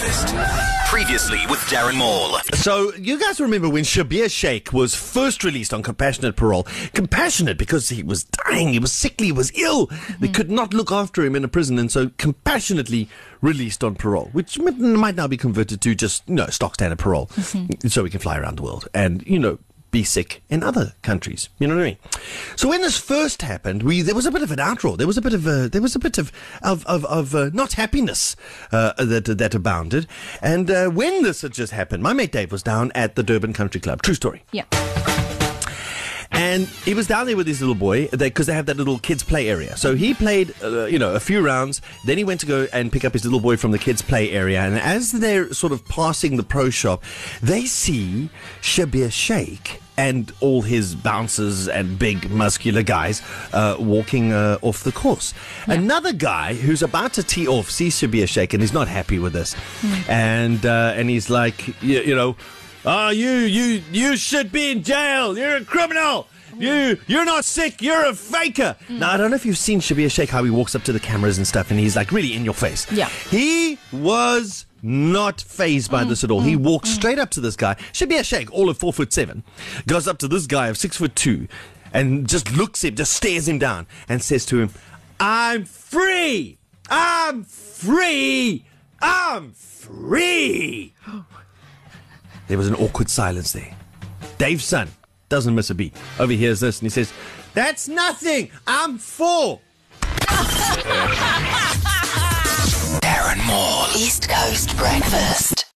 Breakfast. Previously with Darren Maule. So, you guys remember when Schabir Shaik was first released on compassionate parole? Compassionate because he was dying, he was sickly, he was ill. They mm-hmm. could not look after him in a prison, and so compassionately released on parole, which might now be converted to just, you know, stock standard parole. Mm-hmm. So we can fly around the world and, you know, be sick in other countries. You know what I mean? So when this first happened, we there was a bit of an outroar. There was a bit of a there was a bit of of of, of uh, not happiness uh, that that abounded. And uh, when this had just happened, my mate Dave was down at the Durban Country Club. True story. Yeah. And he was down there with his little boy because they have that little kids play area. So he played, uh, you know, a few rounds. Then he went to go and pick up his little boy from the kids play area. And as they're sort of passing the pro shop, they see Schabir Shaik and all his bouncers and big muscular guys uh, walking uh, off the course. Another guy who's about to tee off sees Schabir Shaik and he's not happy with this, and uh, and he's like, you, you know. Oh, you, you, you should be in jail. You're a criminal. You, you're not sick. You're a faker. Now, I don't know if you've seen Schabir Shaik, how he walks up to the cameras and stuff, and he's like really in your face. Yeah. He was not fazed by this at all. He mm-hmm. walked mm-hmm. straight up to this guy. Schabir Shaik, all of four foot seven, goes up to this guy of six foot two, and just looks him, just stares him down, and says to him, "I'm free. I'm free. I'm free." There was an awkward silence there. Dave's son doesn't miss a beat. Overhears this and he says, That's nothing. I'm full. Maule. East Coast Breakfast.